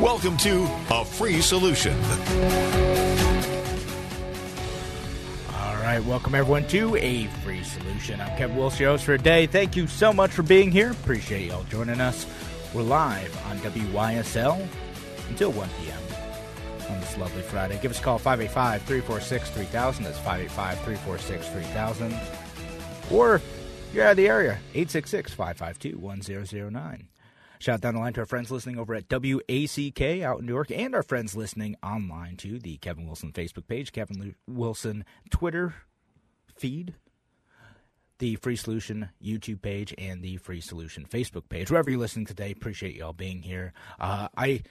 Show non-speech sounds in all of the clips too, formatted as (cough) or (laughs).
Welcome to A Free Solution. All right, welcome everyone to A Free Solution. I'm Kevin Wilson, your host for. Thank you so much for being here. Appreciate y'all joining us. We're live on WYSL until 1 p.m. on this lovely Friday. Give us a call 585 346 3000. That's 585 346 3000. Or you're out of the area, 866 552 1009. Shout down the line to our friends listening over at WACK out in New York and our friends listening online to the Kevin Wilson Facebook page, Kevin Wilson Twitter feed, the Free Solution YouTube page, and the Free Solution Facebook page. Wherever you're listening today, appreciate y'all being here. Uh, I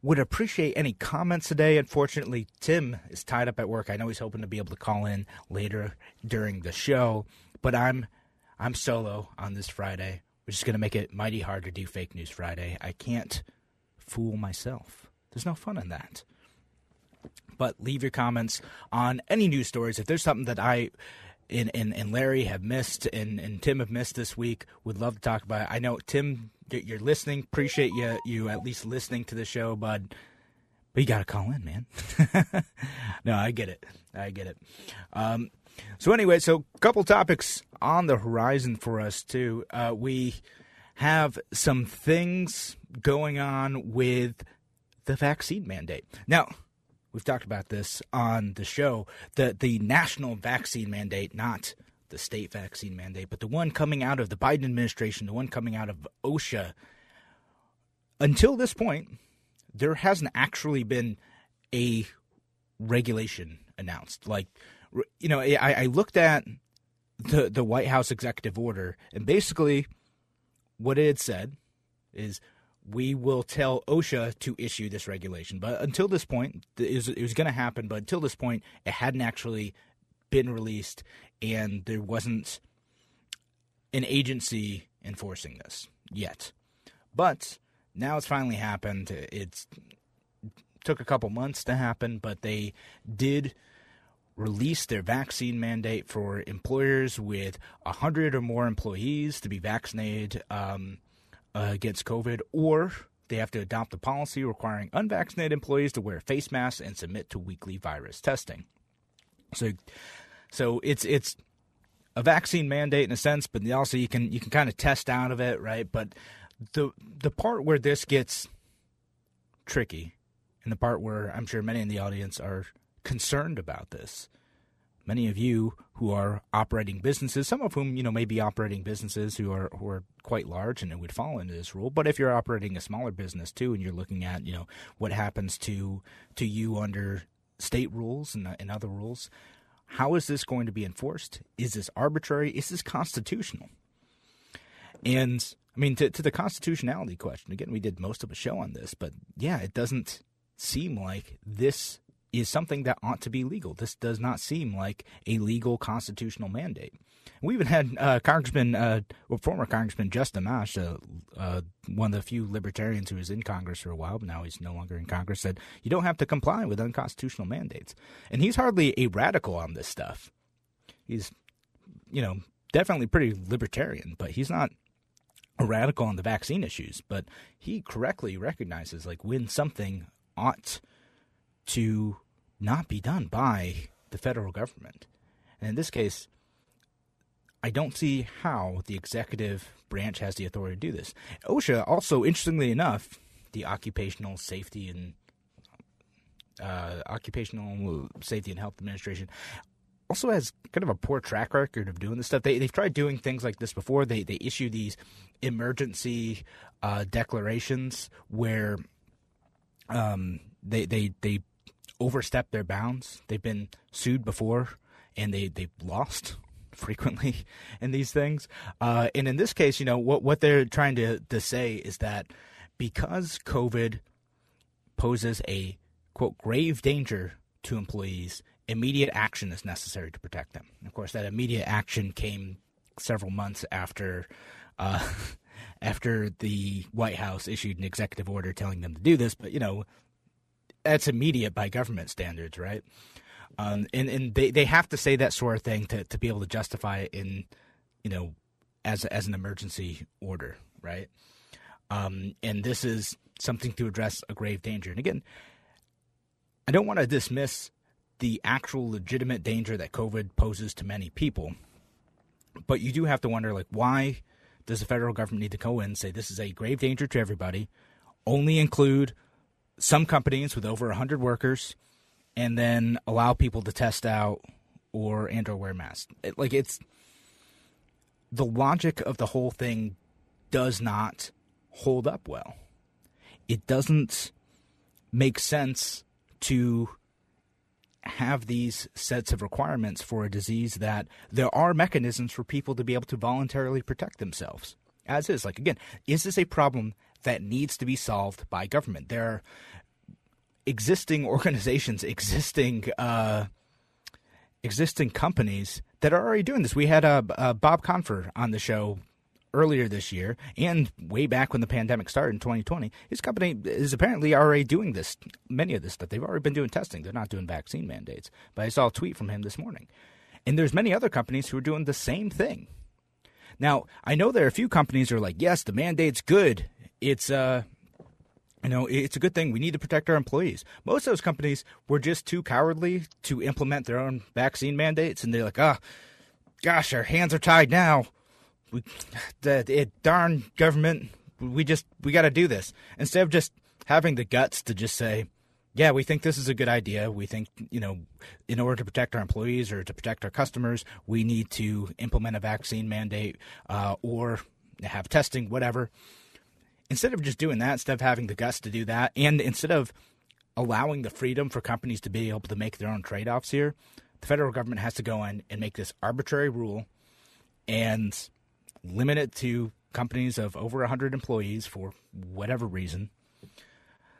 would appreciate any comments today. Unfortunately, Tim is tied up at work. I know he's hoping to be able to call in later during the show, but I'm I'm solo on this Friday which is going to make it mighty hard to do Fake News Friday. I can't fool myself. There's no fun in that. But leave your comments on any news stories. If there's something that I and, and, and Larry have missed and, and Tim have missed this week, would love to talk about it. I know, Tim, you're listening. Appreciate you, you at least listening to the show, bud. But you got to call in, man. (laughs) no, I get it. I get it. Um, so anyway, so a couple topics on the horizon for us too. Uh, we have some things going on with the vaccine mandate. Now, we've talked about this on the show. The the national vaccine mandate, not the state vaccine mandate, but the one coming out of the Biden administration, the one coming out of OSHA. Until this point, there hasn't actually been a regulation announced. Like you know, I, I looked at the the White House executive order, and basically, what it had said is we will tell OSHA to issue this regulation. But until this point, it was, it was going to happen. But until this point, it hadn't actually been released, and there wasn't an agency enforcing this yet. But now it's finally happened. It's took a couple months to happen, but they did released their vaccine mandate for employers with 100 or more employees to be vaccinated um, uh, against COVID, or they have to adopt a policy requiring unvaccinated employees to wear face masks and submit to weekly virus testing. So, so it's it's a vaccine mandate in a sense, but also you can you can kind of test out of it, right? But the the part where this gets tricky, and the part where I'm sure many in the audience are concerned about this. Many of you who are operating businesses, some of whom you know may be operating businesses who are who are quite large and it would fall into this rule. But if you're operating a smaller business too, and you're looking at you know what happens to to you under state rules and, and other rules, how is this going to be enforced? Is this arbitrary? Is this constitutional? And I mean, to, to the constitutionality question, again, we did most of a show on this, but yeah, it doesn't seem like this is something that ought to be legal. This does not seem like a legal constitutional mandate. We even had uh, Congressman, uh, former Congressman Justin Amash, uh, uh, one of the few libertarians who was in Congress for a while, but now he's no longer in Congress, said you don't have to comply with unconstitutional mandates. And he's hardly a radical on this stuff. He's, you know, definitely pretty libertarian, but he's not a radical on the vaccine issues. But he correctly recognizes like when something ought to not be done by the federal government. And in this case, I don't see how the executive branch has the authority to do this. OSHA also, interestingly enough, the Occupational Safety and uh, Occupational Safety and Health Administration also has kind of a poor track record of doing this stuff. They they've tried doing things like this before. They they issue these emergency uh, declarations where um, they they they overstep their bounds. They've been sued before, and they they've lost (laughs) frequently (laughs) in these things. Uh, and in this case, you know what what they're trying to to say is that because COVID poses a quote, grave danger to employees, immediate action is necessary to protect them. of course, that immediate action came several months after. Uh, (laughs) after the White House issued an executive order telling them to do this, but you know, that's immediate by government standards, right? Um, and and they, they have to say that sort of thing to, to be able to justify it in, you know, as as an emergency order, right? Um, and this is something to address a grave danger. And again, I don't want to dismiss the actual legitimate danger that COVID poses to many people, but you do have to wonder, like, why does the federal government need to go in and say this is a grave danger to everybody? Only include some companies with over 100 workers and then allow people to test out or and or wear masks. It, like it's the logic of the whole thing does not hold up well. It doesn't make sense to have these sets of requirements for a disease that there are mechanisms for people to be able to voluntarily protect themselves. As is, like again, is this a problem that needs to be solved by government? There are existing (laughs) organizations, existing uh, existing companies that are already doing this. We had uh, uh, Bob Confer on the show earlier this year and way back when the pandemic started in 2020 his company is apparently already doing this many of this stuff. They've already been doing testing. They're not doing vaccine mandates. But i saw a tweet from him this morning. And there's many other companies who are doing the same thing. Now i know there are a few companies who are like yes the mandate's good it's uh you know, it's a good thing. We need to protect our employees. Most of those companies were just too cowardly to implement their own vaccine mandates, and they're like, ah, oh, gosh, our hands are tied now. We, the, it, darn government, we just we got to do this instead of just having the guts to just say, yeah, we think this is a good idea. We think, you know, in order to protect our employees or to protect our customers, we need to implement a vaccine mandate uh, or have testing, whatever instead of just doing that, instead of having the guts to do that, and instead of allowing the freedom for companies to be able to make their own trade offs here, the federal government has to go in and make this arbitrary rule and limit it to companies of over 100 employees for whatever reason.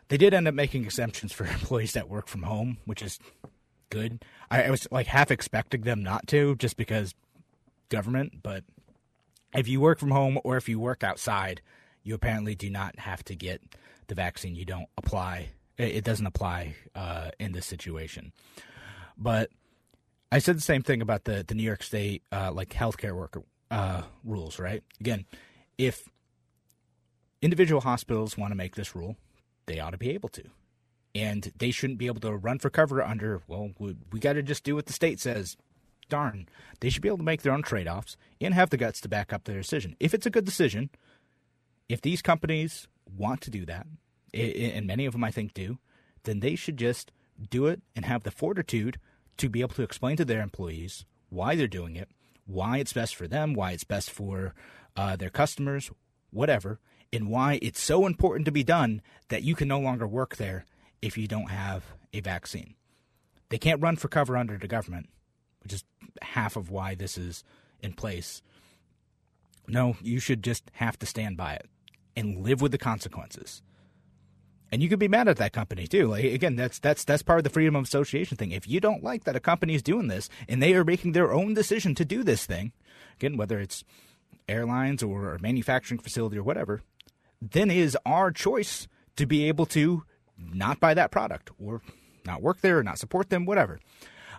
They did end up making exemptions for (laughs) employees that work from home, which is good. I, I was like half expecting them not to, just because government, but if you work from home or if you work outside, you apparently do not have to get the vaccine. You don't apply. It doesn't apply uh, in this situation. But I said the same thing about the the New York State uh, like healthcare worker uh, rules. Right? Again, if individual hospitals want to make this rule, they ought to be able to. And they shouldn't be able to run for cover under, well, we, we got to just do what the state says. Darn. They should be able to make their own trade offs and have the guts to back up their decision. If it's a good decision, if these companies want to do that, and many of them I think do, then they should just do it and have the fortitude to be able to explain to their employees why they're doing it, why it's best for them, why it's best for uh, their customers, whatever, and why it's so important to be done that you can no longer work there if you don't have a vaccine. They can't run for cover under the government, which is half of why this is in place. No, you should just have to stand by it and live with the consequences. And you could be mad at that company too. Like again, that's that's that's part of the freedom of association thing. If you don't like that a company is doing this and they are making their own decision to do this thing, again, whether it's airlines or a manufacturing facility or whatever, then it is our choice to be able to not buy that product or not work there or not support them, whatever.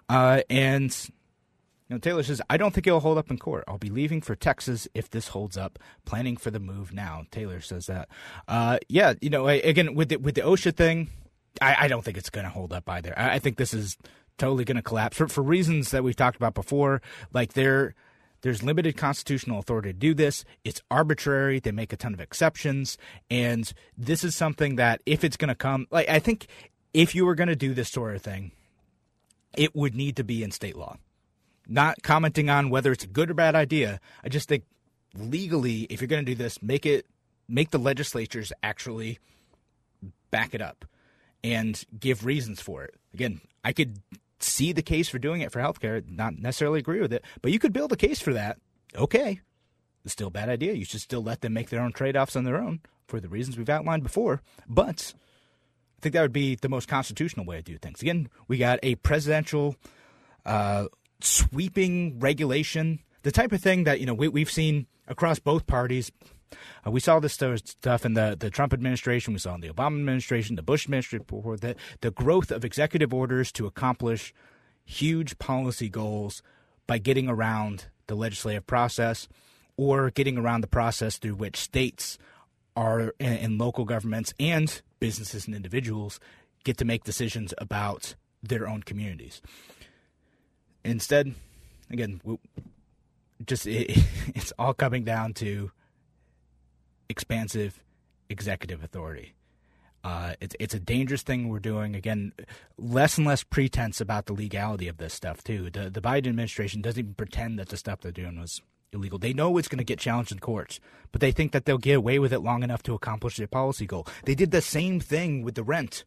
Uh, and know, Taylor says, I don't think it'll hold up in court. I'll be leaving for Texas if this holds up. Planning for the move now. Taylor says that. Uh, yeah, you know, again with the, with the OSHA thing, I, I don't think it's going to hold up either. I, I think this is totally going to collapse for for reasons that we've talked about before. Like there, there's limited constitutional authority to do this. It's arbitrary. They make a ton of exceptions, and this is something that if it's going to come, like I think if you were going to do this sort of thing, it would need to be in state law not commenting on whether it's a good or bad idea. I just think legally, if you're going to do this, make it make the legislatures actually back it up and give reasons for it. Again, I could see the case for doing it for healthcare, not necessarily agree with it, but you could build a case for that. Okay. It's still a bad idea. You should still let them make their own trade offs on their own for the reasons we've outlined before. But I think that would be the most constitutional way to do things. Again, we got a presidential uh, sweeping regulation, the type of thing that you know we, we've seen across both parties. Uh, we saw this stuff in the, the Trump administration. We saw in the Obama administration, the Bush administration, the, the growth of executive orders to accomplish huge policy goals by getting around the legislative process or getting around the process through which states are and local governments and businesses and individuals get to make decisions about their own communities. Instead, again, just it, (laughs) it's all coming down to expansive executive authority. Uh, it's it's a dangerous thing we're doing. Again, less and less pretense about the legality of this stuff too. The the Biden administration doesn't even pretend that the stuff they're doing was illegal. They know it's going to get challenged in courts, but they think that they'll get away with it long enough to accomplish their policy goal. They did the same thing with the rent.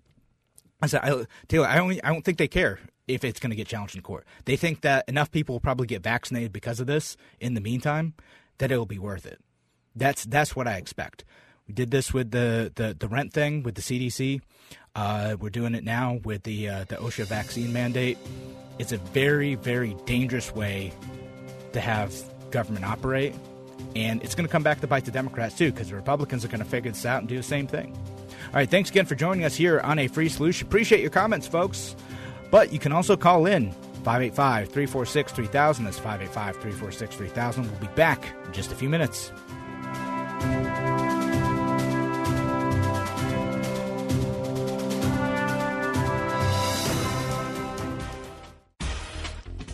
I said, I, Taylor, I don't, I don't think they care if it's going to get challenged in court. They think that enough people will probably get vaccinated because of this in the meantime that it'll be worth it. That's that's what I expect. We did this with the, the, the rent thing with the CDC. Uh, we're doing it now with the uh, the OSHA vaccine mandate. It's a very very dangerous way to have government operate, and it's going to come back to bite the Democrats too because the Republicans are going to figure this out and do the same thing. All right, thanks again for joining us here on a free solution. Appreciate your comments, folks. But you can also call in 585 346 3000. That's 585 346 3000. We'll be back in just a few minutes.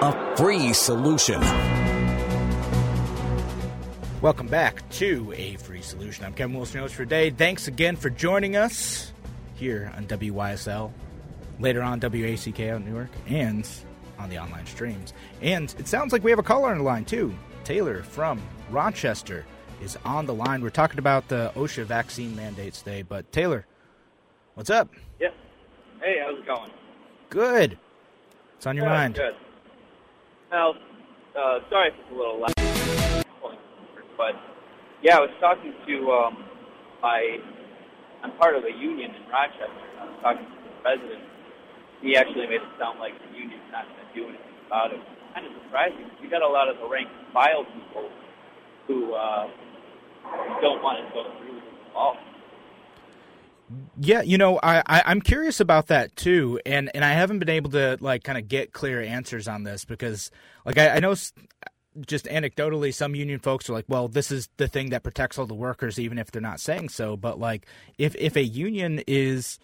A free solution. Welcome back to A Free Solution. I'm Kevin Wilson, host for today. Thanks again for joining us here on WYSL, later on WACK out in Newark, and on the online streams. And it sounds like we have a caller on the line, too. Taylor from Rochester is on the line. We're talking about the OSHA vaccine mandates today, but Taylor, what's up? Yeah. Hey, how's it going? Good. What's on your Good, mind? Good. Well, uh, sorry if it's a little loud, but yeah, I was talking to um, my. I'm part of a union in Rochester. I was talking to the president. He actually made it sound like the union's not going to do anything about it. Kind of surprising. We got a lot of the rank and file people who uh, don't want to go through with it at all. Yeah, you know, I, I am curious about that too, and and I haven't been able to like kind of get clear answers on this because like I, I know just anecdotally some union folks are like, well, this is the thing that protects all the workers, even if they're not saying so. But like, if if a union is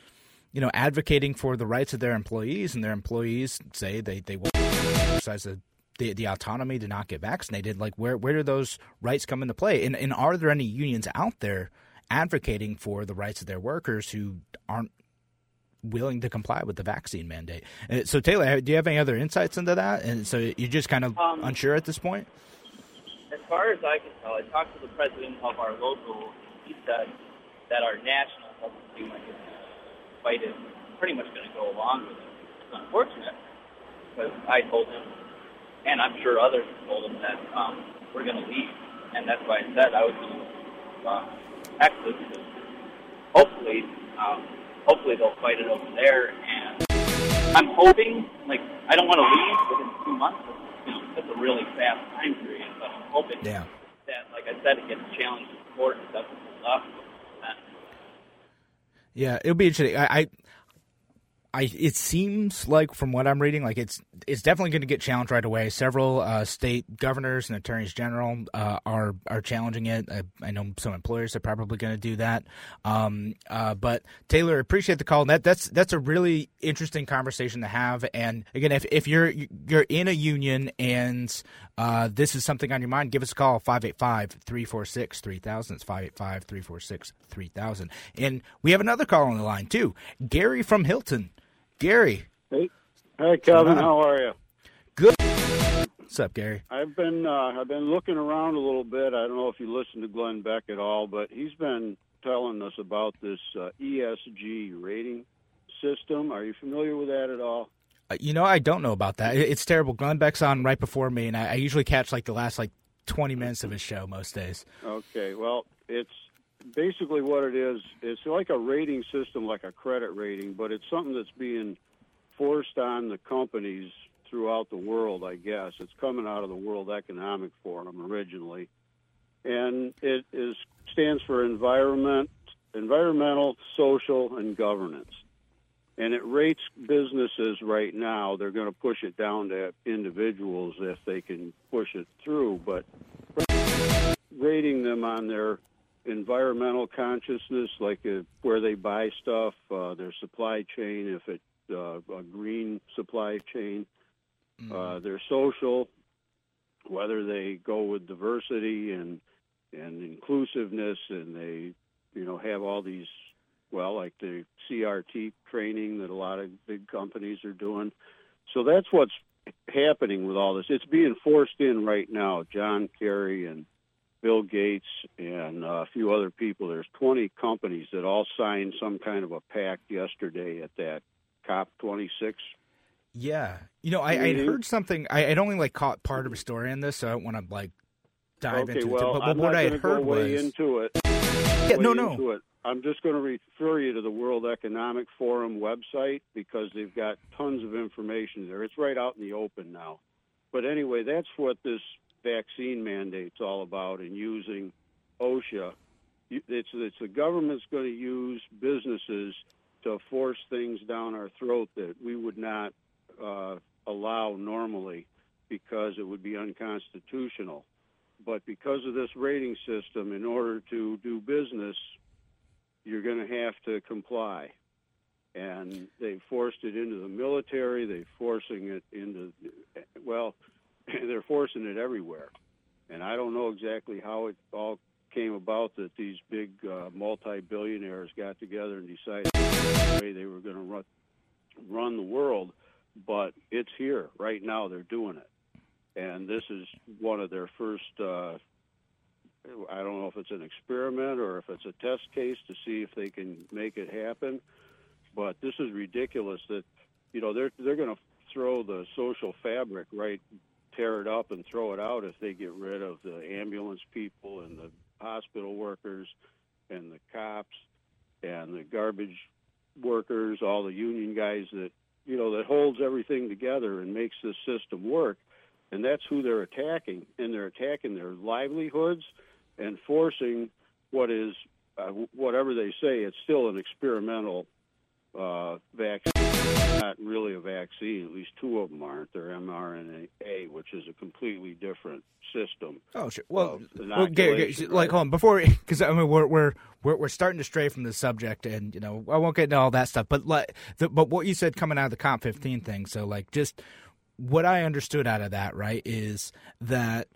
you know advocating for the rights of their employees and their employees say they they to exercise the, the, the autonomy to not get vaccinated, like where where do those rights come into play? And and are there any unions out there? Advocating for the rights of their workers who aren't willing to comply with the vaccine mandate. Uh, so, Taylor, do you have any other insights into that? And so you're just kind of um, unsure at this point? As far as I can tell, I talked to the president of our local. He said that our national doesn't seem like it's fight is pretty much going to go along with it. It's unfortunate because I told him, and I'm sure others told him that um, we're going to leave, and that's why I said I would be uh, Texas. Hopefully, um, hopefully they'll fight it over there. And I'm hoping, like, I don't want to leave within two months. You know, that's a really fast time period. But I'm hoping yeah. that, like I said, it gets challenged in court and doesn't hold up. Yeah, it'll be interesting. I, I I, it seems like from what I'm reading, like it's it's definitely going to get challenged right away. Several uh, state governors and attorneys general uh, are are challenging it. I, I, know some employers are probably going to do that. Um, uh, but Taylor, appreciate the call. That that's that's a really interesting conversation to have. And again, if if you're you're in a union and uh, this is something on your mind, give us a call 585-346-3000. It's 585-346-3000. And we have another call on the line too. Gary from Hilton. Gary. Hey, hey, Kevin. How are you? Good. What's up, Gary? I've been uh, I've been looking around a little bit. I don't know if you listen to Glenn Beck at all, but he's been telling us about this uh, ESG rating system. Are you familiar with that at all? Uh, you know, I don't know about that. It's terrible. Glenn Beck's on right before me, and I, I usually catch like the last like twenty minutes of his show most days. Okay, well, it's basically what it is, it's like a rating system, like a credit rating, but it's something that's being forced on the companies throughout the world, I guess. It's coming out of the World Economic Forum originally. And it is stands for environment, environmental, social, and governance. And it rates businesses right now. They're going to push it down to individuals if they can push it through, but rating them on their environmental consciousness, like uh, where they buy stuff, uh, their supply chain, if it's uh, a green supply chain, mm. uh, their social, whether they go with diversity and and inclusiveness, and they you know have all these well, like the CRT training that a lot of big companies are doing. So that's what's happening with all this. It's being forced in right now. John Kerry and Bill Gates and uh, a few other people. There's 20 companies that all signed some kind of a pact yesterday at that COP 26. Yeah, you know, I, I heard something. I, I'd only like caught part of a story in this, so I don't want to like dive okay, into well, it. But, I'm what I had heard was into it. Yeah, no, no. It. I'm just going to refer you to the World Economic Forum website because they've got tons of information there. It's right out in the open now. But anyway, that's what this vaccine mandate's all about and using OSHA. It's, it's the government's going to use businesses to force things down our throat that we would not uh, allow normally because it would be unconstitutional. But because of this rating system, in order to do business, you're going to have to comply. And they forced it into the military. They're forcing it into, well, (laughs) they're forcing it everywhere. And I don't know exactly how it all came about that these big uh, multi-billionaires got together and decided they were going to run run the world, but it's here right now. They're doing it, and this is one of their first. Uh, I don't know if it's an experiment or if it's a test case to see if they can make it happen, but this is ridiculous. That you know they're they're going to throw the social fabric right tear it up and throw it out if they get rid of the ambulance people and the hospital workers and the cops and the garbage workers, all the union guys that you know that holds everything together and makes this system work. And that's who they're attacking, and they're attacking their livelihoods and forcing what is uh, whatever they say. It's still an experimental uh, vaccine, not really a vaccine. At least two of them aren't. They're mRNA, which is a completely different system. Oh, sure. Well, well Gary, Gary, like, hold on before, because (laughs) I mean, we're, we're we're we're starting to stray from the subject, and you know, I won't get into all that stuff. But like, the, but what you said coming out of the COP 15 thing, so like, just what I understood out of that, right, is that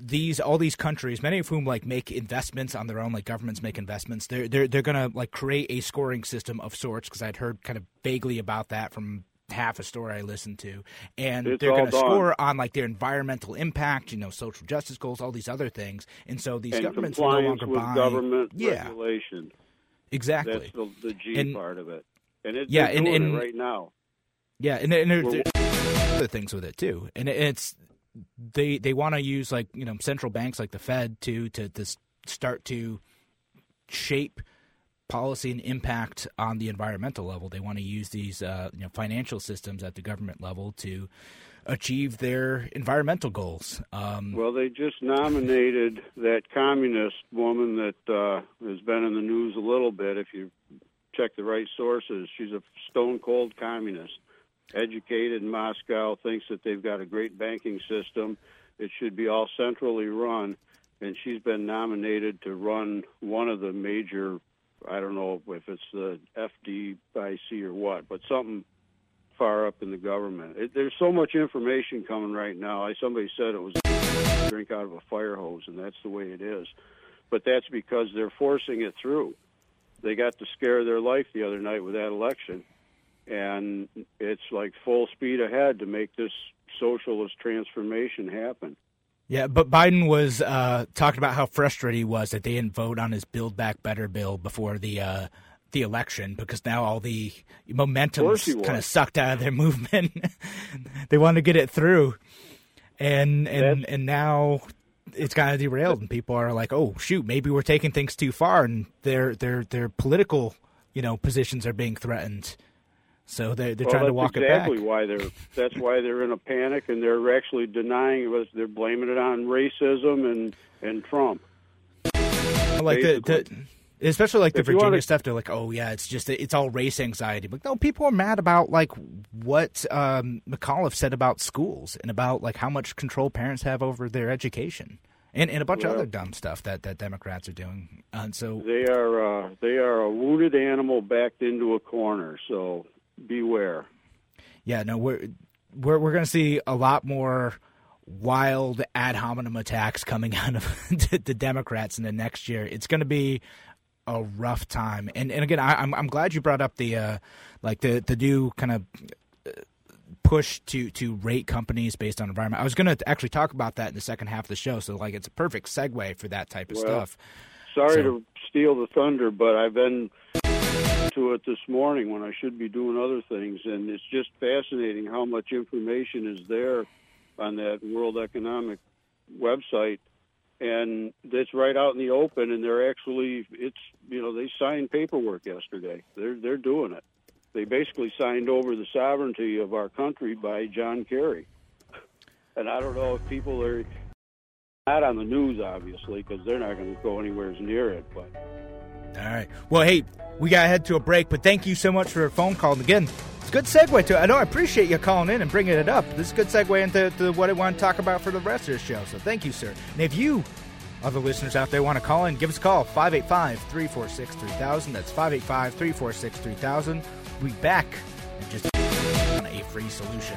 these all these countries, many of whom like make investments on their own, like governments make investments. They're they're they're gonna like create a scoring system of sorts because I'd heard kind of vaguely about that from half a story I listened to, and it's they're going to score on like their environmental impact, you know, social justice goals, all these other things, and so these and governments no longer with buy government yeah, regulation. Exactly, that's the, the G and, part of it, and it's yeah, and, and, right now. Yeah, and, and there's other things with it too, and it's they they want to use like you know central banks like the Fed to to to start to shape policy and impact on the environmental level. They want to use these uh, you know financial systems at the government level to achieve their environmental goals. Um, well, they just nominated that communist woman that uh, has been in the news a little bit. If you check the right sources. She's a stone cold communist, educated in Moscow, thinks that they've got a great banking system. It should be all centrally run, and she's been nominated to run one of the major. I don't know if it's the FDIC or what, but something far up in the government. It, there's so much information coming right now. I, somebody said it was drink out of a fire hose, and that's the way it is. But that's because they're forcing it through. They got to scare their life the other night with that election, and it's like full speed ahead to make this socialist transformation happen. Yeah, but Biden was uh, talking about how frustrated he was that they didn't vote on his Build Back Better bill before the uh, the election because now all the momentum kind of sucked out of their (laughs) movement. they wanted to get it through, and and and now it's kind of derailed, and people are like, "Oh shoot, maybe we're taking things too far," and their their their political you know positions are being threatened. So they're they're well, trying to walk exactly it back. Why they're that's why they're in a panic, and they're actually denying it. Was they're blaming it on racism and and Trump. Like the, the especially like the if Virginia to... stuff. They're like, oh yeah, it's just it's all race anxiety. But no, people are mad about like what um, McAuliffe said about schools and about like how much control parents have over their education. And, and a bunch of other dumb stuff that, that Democrats are doing, and so they are uh, they are a wounded animal backed into a corner. So beware. Yeah, no, we're we're we're going to see a lot more wild ad hominem attacks coming (laughs) out of the Democrats in the next year. It's going to be a rough time. And and again, I, am I'm, I'm glad you brought up the uh, like the the new kind of uh, push to to rate companies based on environment. I was going to actually talk about that in the second half of the show, so like it's a perfect segue for that type of well, stuff. Sorry so, to steal the thunder, but I've been to it this morning when I should be doing other things, and it's just fascinating how much information is there on that World Economic website. And it's right out in the open and they're actually it's you know they signed paperwork yesterday. They're they're doing it. They basically signed over the sovereignty of our country by John Kerry. And I don't know if people are not on the news obviously because they're not going to go anywhere near it but all right well hey we got to head to a break but thank you so much for a phone call and again it's a good segue to I know I appreciate you calling in and bringing it up. This is a good segue into what I want to talk about for the rest of the show. So thank you, sir. And if you, other listeners out there, want to call in, give us a call 585 346 3000. That's 585 346 3000. We'll be back in just a free solution.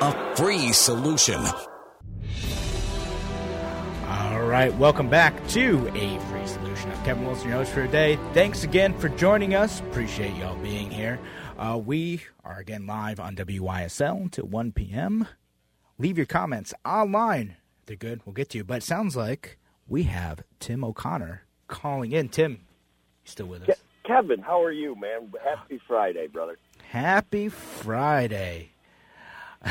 a free solution. All right, welcome back to A Free Solution. I'm Kevin Wilson, your host for today. Thanks again for joining us. Appreciate y'all being here. Uh, we are again live on WYSL until 1 p.m. Leave your comments online. They're good. We'll get to you. But it sounds like we have Tim O'Connor calling in. Tim, you still with us? Kevin, how are you, man? Happy Friday, brother. Happy Friday.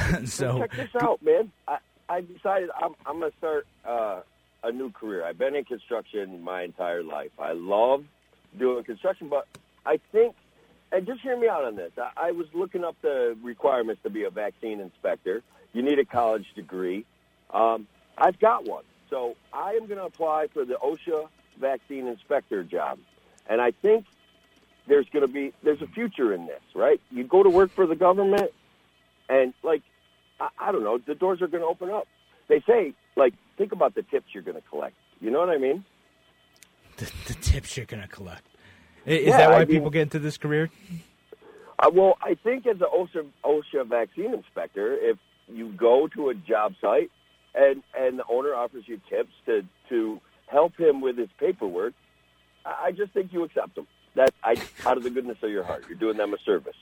(laughs) so check this out, man. I, I decided I'm, I'm going to start uh, a new career. I've been in construction my entire life. I love doing construction, but I think, and just hear me out on this. I, I was looking up the requirements to be a vaccine inspector. You need a college degree. Um, I've got one. So I am going to apply for the OSHA vaccine inspector job. And I think there's going to be there's a future in this, right? You go to work for the government, and like I, I don't know, the doors are going to open up. They say like think about the tips you're going to collect. You know what I mean? The, the tips you're going to collect. Is Yeah, that why I mean- people get into this career? Uh, well, I think as an OSHA, OSHA vaccine inspector, if you go to a job site and and the owner offers you tips to to help him with his paperwork, I I just think you accept them. That I out of the goodness of your heart, you're doing them a service.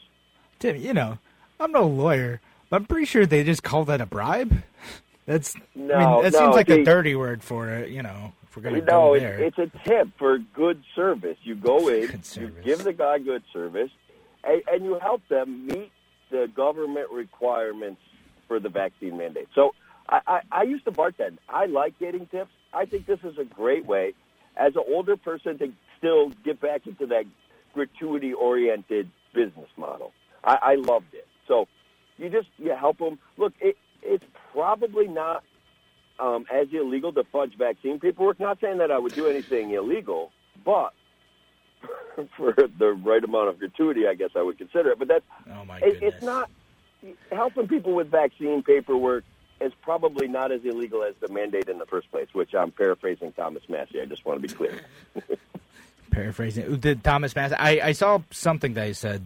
Tim, you know, I'm no lawyer, but I'm pretty sure they just call that a bribe. (laughs) That's I No, mean, that no, seems like see- a dirty word for it. You know, if we're gonna no, go it's, there. it's a tip for good service. You go (laughs) in, you give the guy good service, and, and you help them meet the government requirements for the vaccine mandate. So I, I, I used to bartend. I like getting tips. I think this is a great way, as an older person, to still get back into that gratuity-oriented business model. I, I loved it. So you just you help them. Look, it, it's probably not um, as illegal to fudge vaccine paperwork. Not saying that I would do anything illegal, but (laughs) for the right amount of gratuity, I guess I would consider it. But that's oh my it, it's not helping people with vaccine paperwork is probably not as illegal as the mandate in the first place. Which I'm paraphrasing Thomas Massie. I just want to be clear. (laughs) Paraphrasing, did Thomas Massie. I, I saw something that he said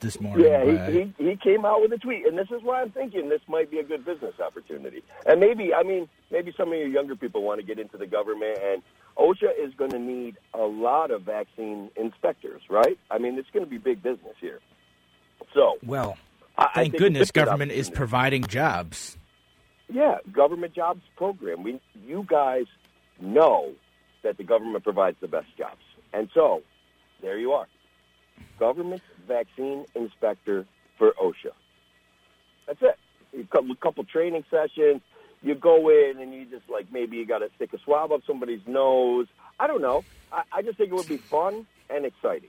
this morning. Yeah, he, he he came out with a tweet, and this is why I'm thinking this might be a good business opportunity. And maybe, I mean, maybe some of your younger people want to get into the government, and OSHA is going to need a lot of vaccine inspectors, right? I mean, it's going to be big business here. So, well, I, I thank it's goodness government is providing jobs. Yeah, government jobs program. We, you guys know that the government provides the best jobs, and so there you are, government vaccine inspector for OSHA. That's it. You couple, couple training sessions. You go in and you just like maybe you got to stick a swab up somebody's nose. I don't know. I, I just think it would be fun and exciting,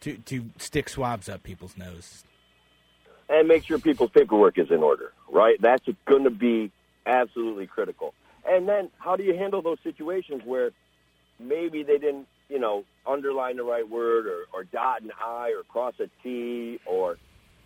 To to stick swabs up people's nose. and make sure people's paperwork is in order. Right? That's going to be absolutely critical. And then how do you handle those situations where maybe they didn't, you know, underline the right word or, or dot an I or cross a T or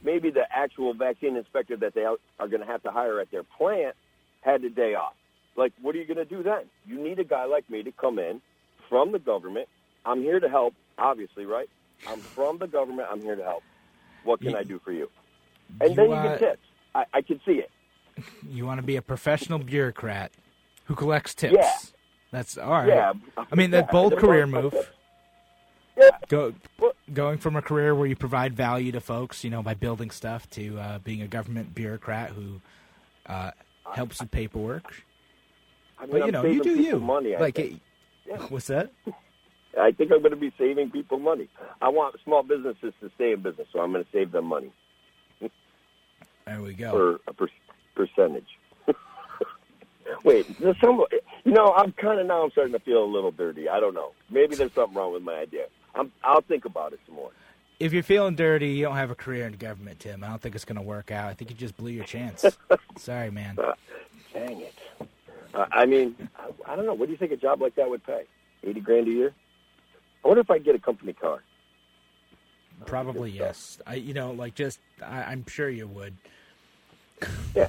maybe the actual vaccine inspector that they are going to have to hire at their plant had a day off. Like, what are you going to do then? You need a guy like me to come in from the government. I'm here to help, obviously, right? I'm from the government. I'm here to help. What can You- I do for you? And you, then you get tips. I, I can see it. You want to be a professional bureaucrat who collects tips. Yeah. That's all right. Yeah. I mean, that bold (laughs) career move. Yeah. Go, going from a career where you provide value to folks, you know, by building stuff, to uh, being a government bureaucrat who uh, helps with paperwork. I mean, But you know, you do you. Money, I like, it- Yeah. what's that? (laughs) I think I'm going to be saving people money. I want small businesses to stay in business, so I'm going to save them money (laughs) There we go. for a per- percentage. (laughs) Wait, there's some. You know, I'm kind of now. I'm starting to feel a little dirty. I don't know. Maybe there's something wrong with my idea. I'm, I'll think about it some more. If you're feeling dirty, you don't have a career in government, Tim. I don't think it's going to work out. I think you just blew your chance. (laughs) Sorry, man. Dang it. Uh, I mean, I, I don't know. What do you think a job like that would pay? Eighty grand a year. I wonder if I get a company car. Probably yes. I, you know, like just, I, I'm sure you would. Yeah.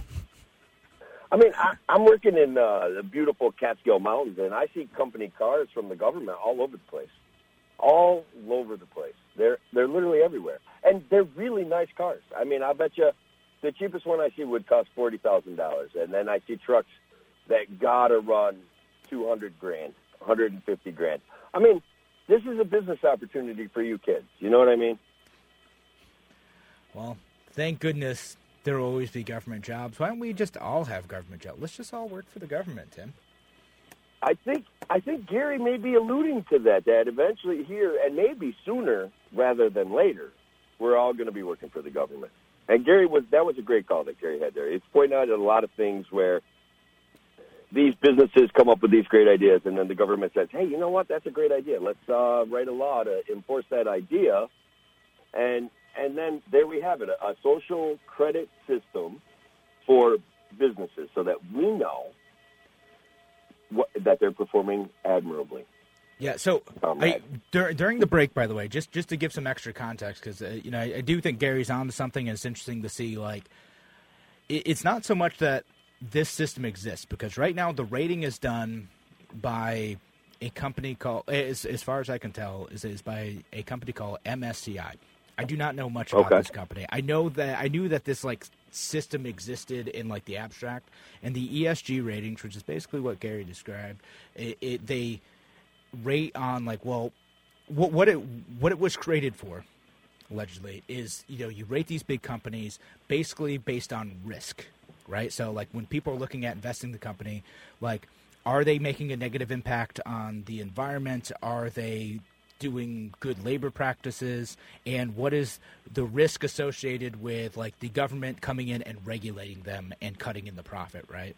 I mean, I, I'm working in uh, the beautiful Catskill Mountains, and I see company cars from the government all over the place, all over the place. They're they're literally everywhere, and they're really nice cars. I mean, I bet you the cheapest one I see would cost forty thousand dollars, and then I see trucks that gotta run two hundred grand, one hundred and fifty grand. I mean, this is a business opportunity for you kids. You know what I mean? Well, thank goodness there will always be government jobs. Why don't we just all have government jobs? Let's just all work for the government, Tim. I think I think Gary may be alluding to that. That eventually here and maybe sooner rather than later, we're all going to be working for the government. And Gary was that was a great call that Gary had there. He's pointing out a lot of things where, these businesses come up with these great ideas, and then the government says, "Hey, you know what? That's a great idea. Let's uh, write a law to enforce that idea." And and then there we have it, a social credit system for businesses, so that we know what, that they're performing admirably. Yeah. So Um, I, dur- during the break, by the way, just just to give some extra context, because uh, you know I, I do think Gary's on to something, and it's interesting to see. Like, it, it's not so much that this system exists, because right now the rating is done by a company called, as, as far as I can tell, is is by a company called MSCI. I do not know much about Okay. this company. I know that I knew that this like system existed in like the abstract and the ESG ratings, which is basically what Gary described. It, it they rate on like well what what it what it was created for allegedly is you know you rate these big companies basically based on risk right so like when people are looking at investing in the company like are they making a negative impact on the environment are they doing good labor practices and what is the risk associated with like the government coming in and regulating them and cutting in the profit right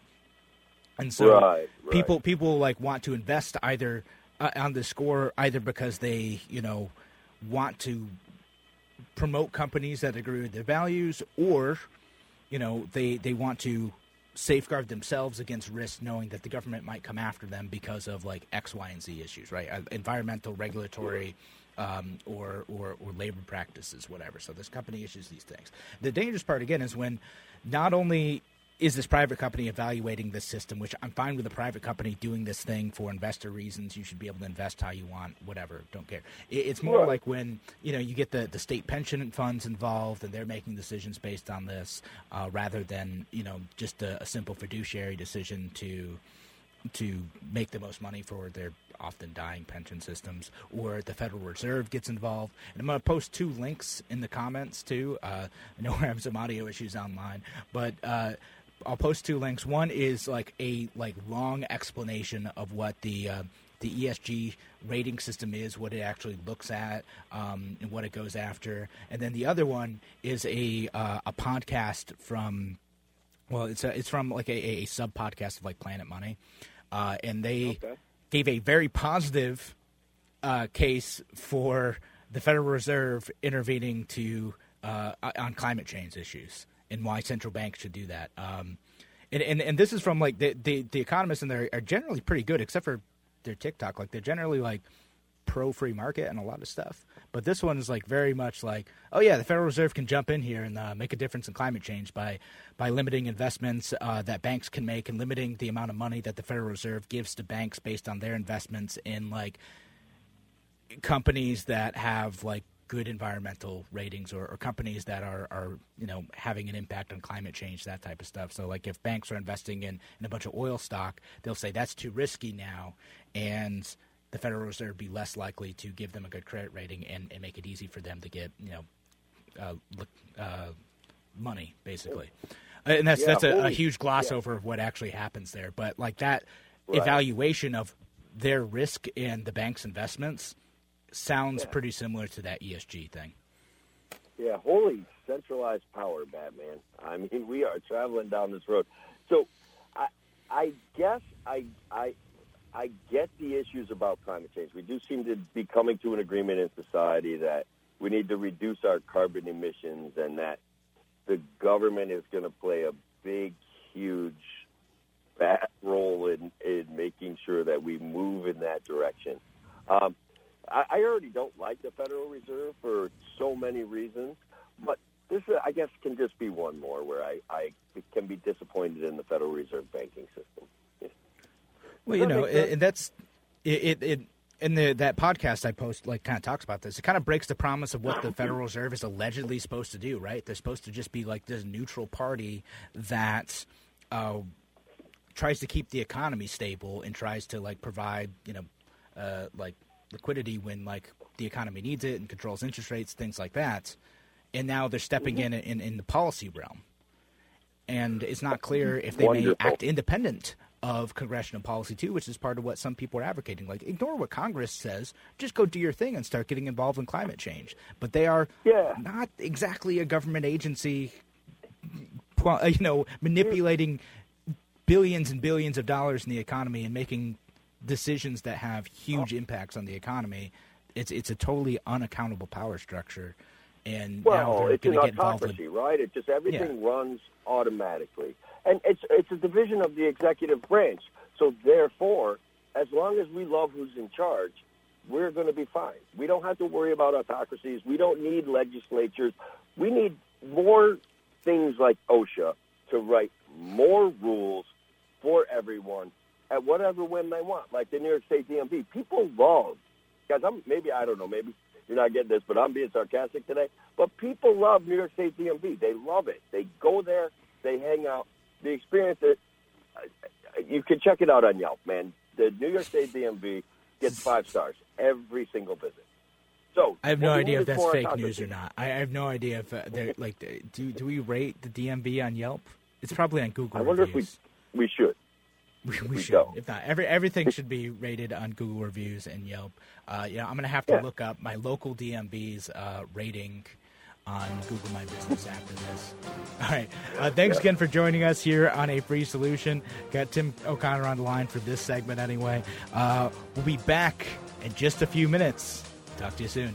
and so Right, right. people people like want to invest either uh, on the score either because they you know want to promote companies that agree with their values or you know they they want to safeguard themselves against risk knowing that the government might come after them because of like x y and z issues right? Uh, environmental regulatory um, or, or or labor practices whatever. So this company issues these things. The dangerous part again is when not only is this private company evaluating this system, which I'm fine with a private company doing this thing for investor reasons. You should be able to invest how you want, whatever. Don't care. It's more like when you know you get the, the state pension funds involved and they're making decisions based on this, uh, rather than you know just a, a simple fiduciary decision to to make the most money for their often dying pension systems, or the Federal Reserve gets involved. And I'm going to post two links in the comments too. Uh, I know we're having some audio issues online, but uh, I'll post two links. One is like a like long explanation of what the uh, the ESG rating system is, what it actually looks at, um, and what it goes after. And then the other one is a uh, a podcast from well, it's a, it's from like a, a sub podcast of like Planet Money, uh, and they Okay. gave a very positive uh, case for the Federal Reserve intervening to uh, on climate change issues and why central banks should do that. Um, and, and and this is from like the the, the economists and they are generally pretty good, except for their TikTok. Like they're generally like pro free market and a lot of stuff. But this one is like very much like, oh yeah, the Federal Reserve can jump in here and uh, make a difference in climate change by by limiting investments uh, that banks can make and limiting the amount of money that the Federal Reserve gives to banks based on their investments in like companies that have like good environmental ratings or, or companies that are, are you know having an impact on climate change that type of stuff so like if banks are investing in, in a bunch of oil stock they'll say that's too risky now and the federal reserve be less likely to give them a good credit rating and, and make it easy for them to get you know uh, look, uh, money basically and that's Yeah, that's a, a huge gloss yeah. over of what actually happens there but like that Right. evaluation of their risk and the bank's investments sounds pretty similar to that ESG thing. Yeah, holy centralized power, Batman. I mean, we are traveling down this road. So, I, I guess I, I, I get the issues about climate change. We do seem to be coming to an agreement in society that we need to reduce our carbon emissions, and that the government is going to play a big, huge, fat role in in making sure that we move in that direction. Um, I, I already don't like the Federal Reserve for so many reasons, but this, uh, I guess, can just be one more where I, I can be disappointed in the Federal Reserve banking system. Well, you know, and that's it. it, it in the that podcast I post, like, kind of talks about this. It kind of breaks the promise of what the Federal (laughs) Reserve is allegedly supposed to do. Right? They're supposed to just be like this neutral party that uh, tries to keep the economy stable and tries to like provide, you know, uh, like liquidity when like the economy needs it and controls interest rates, things like that. And now they're stepping mm-hmm. in, in in the policy realm, and it's not clear if they Wonderful. may act independent of congressional policy too, which is part of what some people are advocating. Like, ignore what Congress says, just go do your thing and start getting involved in climate change. But they are Yeah. not exactly a government agency, you know, manipulating billions and billions of dollars in the economy and making decisions that have huge impacts on the economy. It's it's a totally unaccountable power structure, and now Well, they're it's an going to get involved with right? It just everything runs automatically, and it's it's a division of the executive branch. So therefore, as long as we love who's in charge, we're going to be fine. We don't have to worry about autocracies. We don't need legislatures. We need more things like OSHA to write more rules for everyone at whatever whim they want, like the New York State DMV. People love, guys. I'm maybe I don't know, maybe you're not getting this, but I'm being sarcastic today. But people love New York State DMV. They love it. They go there, they hang out, The experience it. You can check it out on Yelp, man. The New York State DMV gets five stars every single visit. So I have no idea if that's fake news or not. I have no idea if uh, they're like do do we rate the DMV on Yelp? It's probably on Google. I wonder if we we should. We, we we should. don't. If not, every everything should be rated on Google reviews and Yelp. Uh, yeah, I'm gonna have to Yeah. look up my local DMV's uh, rating on Google My Business after this. (laughs) All right. Uh, thanks again for joining us here on a free solution. Got Tim O'Connor on the line for this segment anyway. Uh, we'll be back in just a few minutes. Talk to you soon.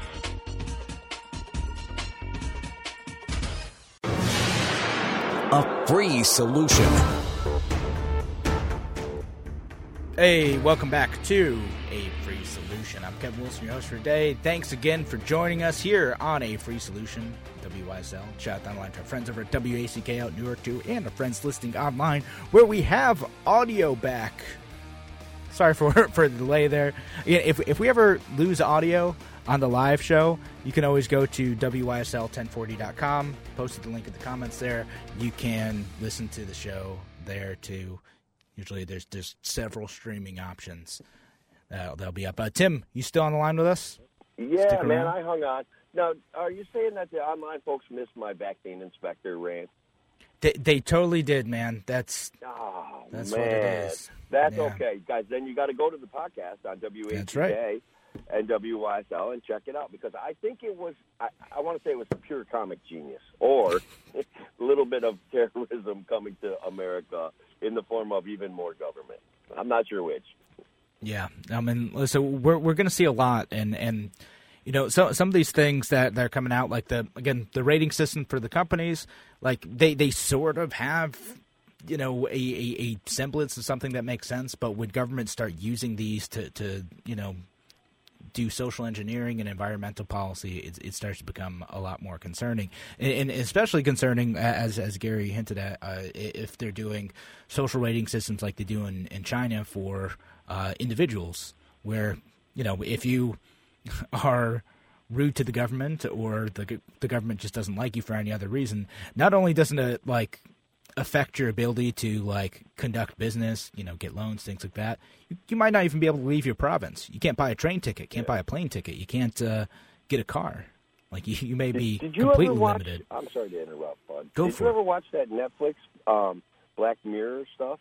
Free solution. Hey, welcome back to A Free Solution. I'm Kevin Wilson, your host for today. Thanks again for joining us here on A Free Solution, WYSL. Shout out online to our friends over at WACK out New York, too, and our friends listening online where we have audio back. Sorry for, (laughs) for the delay there. If, if we ever lose audio on the live show, you can always go to WYSL1040.com, posted the link in the comments there. You can listen to the show there too. Usually there's just several streaming options. Uh, they'll be up. Uh, Tim, you still on the line with us? Yeah, man. I hung on. Now, are you saying that the online folks missed my vaccine inspector rant? They, they totally did, man. That's Oh, That's man. what it is. That's Yeah. okay, guys. Then you got to go to the podcast on WHK That's right. And WYSL and check it out because I think it was, I, I want to say it was pure comic genius or (laughs) a little bit of terrorism coming to America in the form of even more government. I'm not sure which. Yeah, I mean, so we're we're going to see a lot, and and you know, so some of these things that are coming out, like the again the rating system for the companies, like they they sort of have you know a, a, a semblance of something that makes sense, but when governments start using these to to you know do social engineering and environmental policy, it, it starts to become a lot more concerning, and, and especially concerning as as Gary hinted at, uh, if they're doing social rating systems like they do in, in China for uh, individuals, where you know if you (laughs) are rude to the government or the the government just doesn't like you for any other reason, not only doesn't it like affect your ability to like conduct business, you know, get loans, things like that. You, you might not even be able to leave your province. You can't buy a train ticket, can't buy a plane ticket, you can't uh, get a car. Like (laughs) you, you may be Did you completely ever watch? limited. I'm sorry to interrupt, bud. Go Did for you it. ever watch that Netflix um, Black Mirror stuff?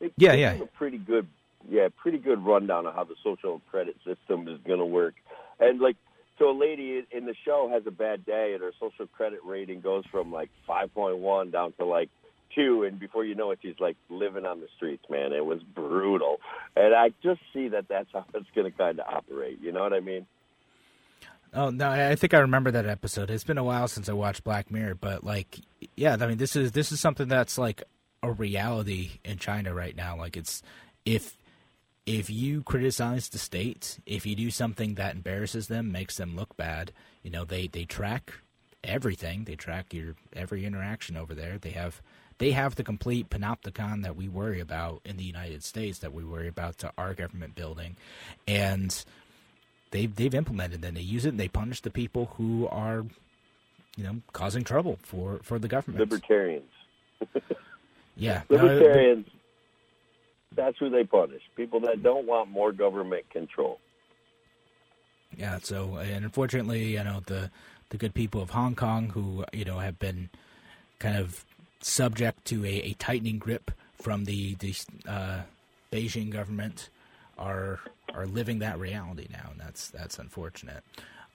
They, Yeah, they yeah. A pretty good, yeah, pretty good rundown of how the social credit system is going to work, and like. So a lady in the show has a bad day, and her social credit rating goes from like 5.1 down to like two, and before you know it, she's like living on the streets. Man, it was brutal, and I just see that that's how it's going to kind of operate. You know what I mean? Oh no, I think I remember that episode. It's been a while since I watched Black Mirror, but like, yeah, I mean, this is this is something that's like a reality in China right now. Like, it's if if you criticize the state, if you do something that embarrasses them, makes them look bad, you know, they they track everything. They track your every interaction over there. They have they have the complete panopticon that we worry about in the United States, that we worry about to our government building, and they've they've implemented and they use it and they punish the people who are, you know, causing trouble for for the government. Libertarians. (laughs) yeah, libertarians. that's who they punish. People that don't want more government control. Yeah. So, and unfortunately, you know the the good people of Hong Kong who you know have been kind of subject to a, a tightening grip from the the uh, Beijing government are are living that reality now, and that's that's unfortunate.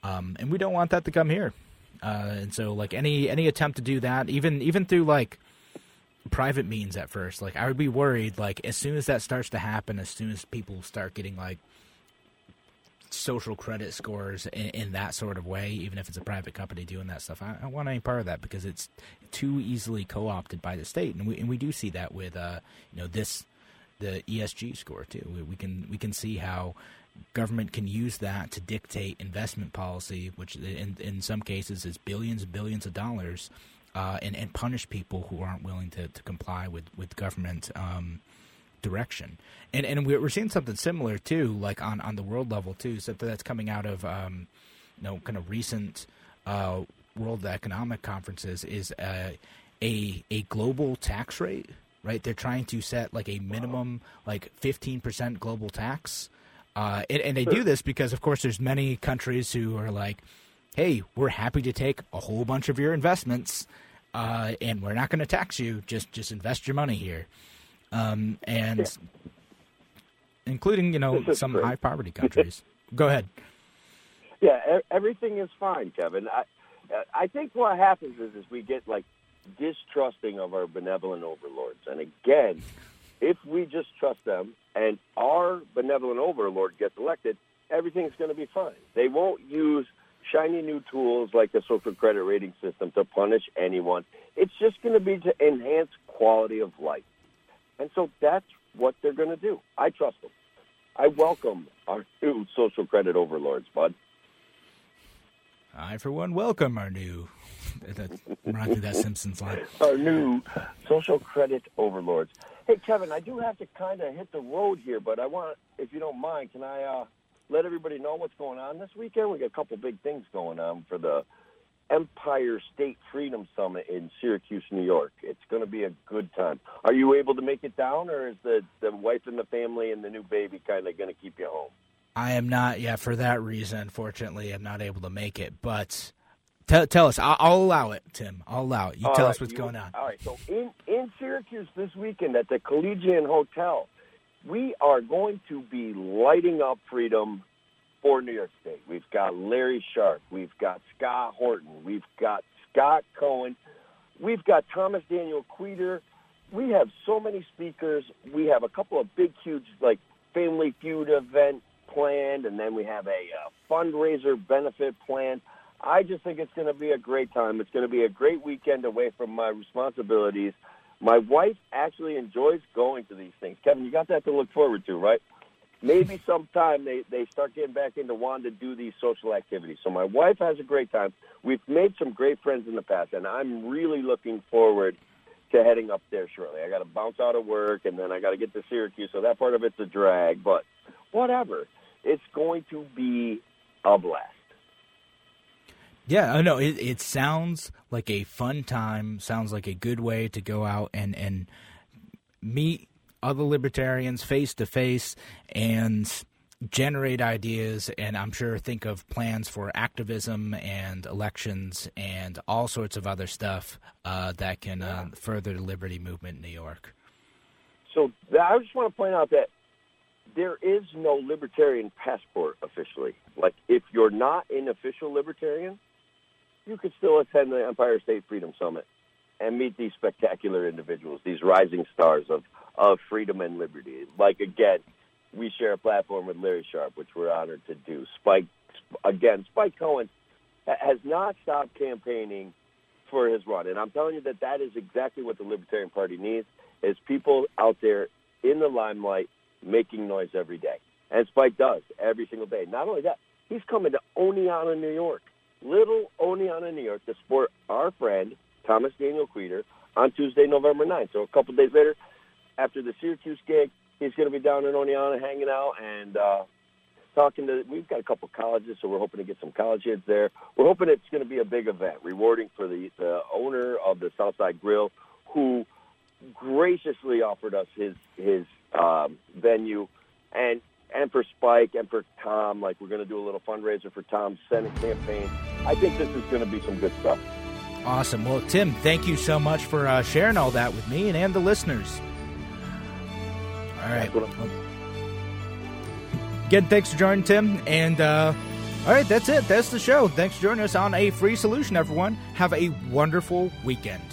Um, and we don't want that to come here. Uh, and so, like any any attempt to do that, even even through like private means at first, like I would be worried. Like as soon as that starts to happen, as soon as people start getting like social credit scores in, in, that sort of way, even if it's a private company doing that stuff. I, I don't want any part of that because it's too easily co-opted by the state, and we and we do see that with uh, you know this the ESG score too. We, we can we can see how government can use that to dictate investment policy, which in in some cases is billions and billions of dollars, uh, and and punish people who aren't willing to, to comply with with government. Um, direction. And and we're seeing something similar too, like on, on the world level too. Something that's coming out of um, you know kind of recent uh, World Economic Conferences is uh, a a global tax rate. Right, they're trying to set like a minimum like fifteen percent global tax, uh, and, and they do this because of course there's many countries who are like, hey, we're happy to take a whole bunch of your investments, uh, and we're not going to tax you. Just just invest your money here um, and yeah. including you know some high poverty (laughs) countries. Go ahead. Yeah, everything is fine, Kevin. I I think what happens is is we get like distrusting of our benevolent overlords, and again, if we just trust them and our benevolent overlord gets elected, everything's going to be fine. They won't use shiny new tools like the social credit rating system to punish anyone. It's just going to be to enhance quality of life. And so that's what they're going to do. I trust them. I welcome our new social credit overlords, bud. I, for one, welcome our new. (laughs) Run through that Simpsons line. (laughs) Our new social credit overlords. Hey, Kevin, I do have to kind of hit the road here, but I want, if you don't mind, can I uh, let everybody know what's going on this weekend? We got a couple big things going on for the Empire State Freedom Summit in Syracuse, New York. It's going to be a good time. Are you able to make it down, or is the, the wife and the family and the new baby kind of going to keep you home? I am not. Yeah, for that reason, unfortunately, I'm not able to make it. But tell, tell us. I'll, I'll, allow it, Tim. I'll allow it. You all tell right, us what's you, going on. All right. So in in Syracuse this weekend at the Collegian Hotel, we are going to be lighting up freedom for New York State. We've got Larry Sharpe. We've got Scott Horton. We've got Scott Cohen. We've got Thomas Daniel Queter. We have so many speakers. We have a couple of big, huge, like Family Feud event planned, and then we have a uh, fundraiser benefit plan. I just think it's going to be a great time. It's going to be a great weekend away from my responsibilities. My wife actually enjoys going to these things. Kevin, you got that to look forward to, right? Maybe sometime they, they start getting back into wanting to do these social activities. So my wife has a great time. We've made some great friends in the past, and I'm really looking forward to heading up there shortly. I got to bounce out of work, and then I got to get to Syracuse, so that part of it's a drag. But whatever, it's going to be a blast. Yeah, I know. It, it sounds like a fun time. Sounds like a good way to go out and and meet other libertarians face to face and generate ideas and I'm sure think of plans for activism and elections and all sorts of other stuff uh, that can uh, further the liberty movement in New York. So I just want to point out that there is no libertarian passport officially. Like if you're not an official libertarian, you could still attend the Empire State Freedom Summit and meet these spectacular individuals, these rising stars of of freedom and liberty. Like again, we share a platform with Larry Sharpe, which we're honored to do. Spike again, Spike Cohen has not stopped campaigning for his run, and I'm telling you that that is exactly what the Libertarian Party needs: is people out there in the limelight making noise every day. And Spike does every single day. Not only that, he's coming to Oneonta, New York, little Oneonta, New York, to support our friend Thomas Daniel Queter on Tuesday, November 9th. So a couple days later, after the Syracuse gig, he's going to be down in Oneonta hanging out and uh, talking to. We've got a couple colleges, so we're hoping to get some college kids there. We're hoping it's going to be a big event, rewarding for the, the owner of the Southside Grill, who graciously offered us his his um, venue, and and for Spike and for Tom. Like we're going to do a little fundraiser for Tom's Senate campaign. I think this is going to be some good stuff. Awesome. Well, Tim, thank you so much for uh, sharing all that with me and, and the listeners. All right. Well, again, thanks for joining, Tim. And uh, all right, that's it. That's the show. Thanks for joining us on A Free Solution, everyone. Have a wonderful weekend.